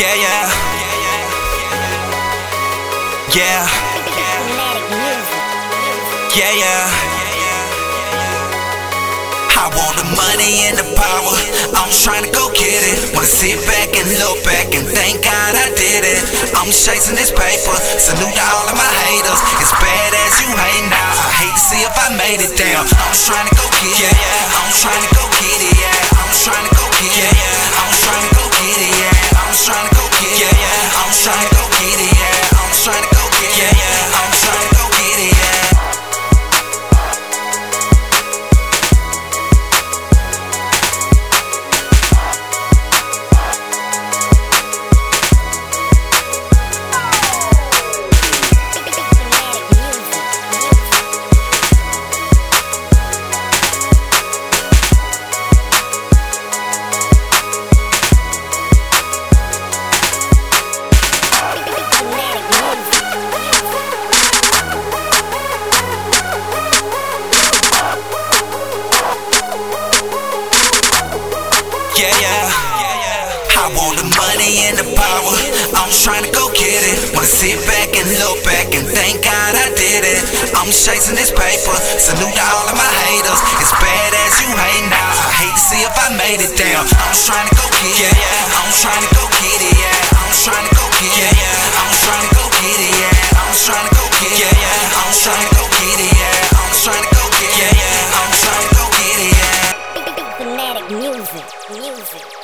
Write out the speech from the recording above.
Yeah, yeah. Yeah. Yeah, yeah. I want the money and the power. I'm trying to go get it. Wanna sit back and look back and thank God I did it. I'm chasing this paper. Salute to all of my haters. It's bad as you hate now. I hate to see if I made it down. I'm trying to go get it. I'm trying to go get it. Yeah. I'm trying to go get it. I'm trying to go get it. Yeah. I'm trying I'm trying to go get it. Yeah. I'm trying to go get it. Yeah. Yeah, yeah. I want the money and the power. I'm trying to go get it. Wanna sit back and look back and thank God I did it. I'm chasing this paper. Salute to all of my haters. It's bad as you hate now. I hate to see if I made it down. I'm trying to go get it. I'm trying to go get it. Yeah. I'm trying to go get it. I'm trying to go get it. Yeah. I'm trying to go get it. I'm trying to Music, music.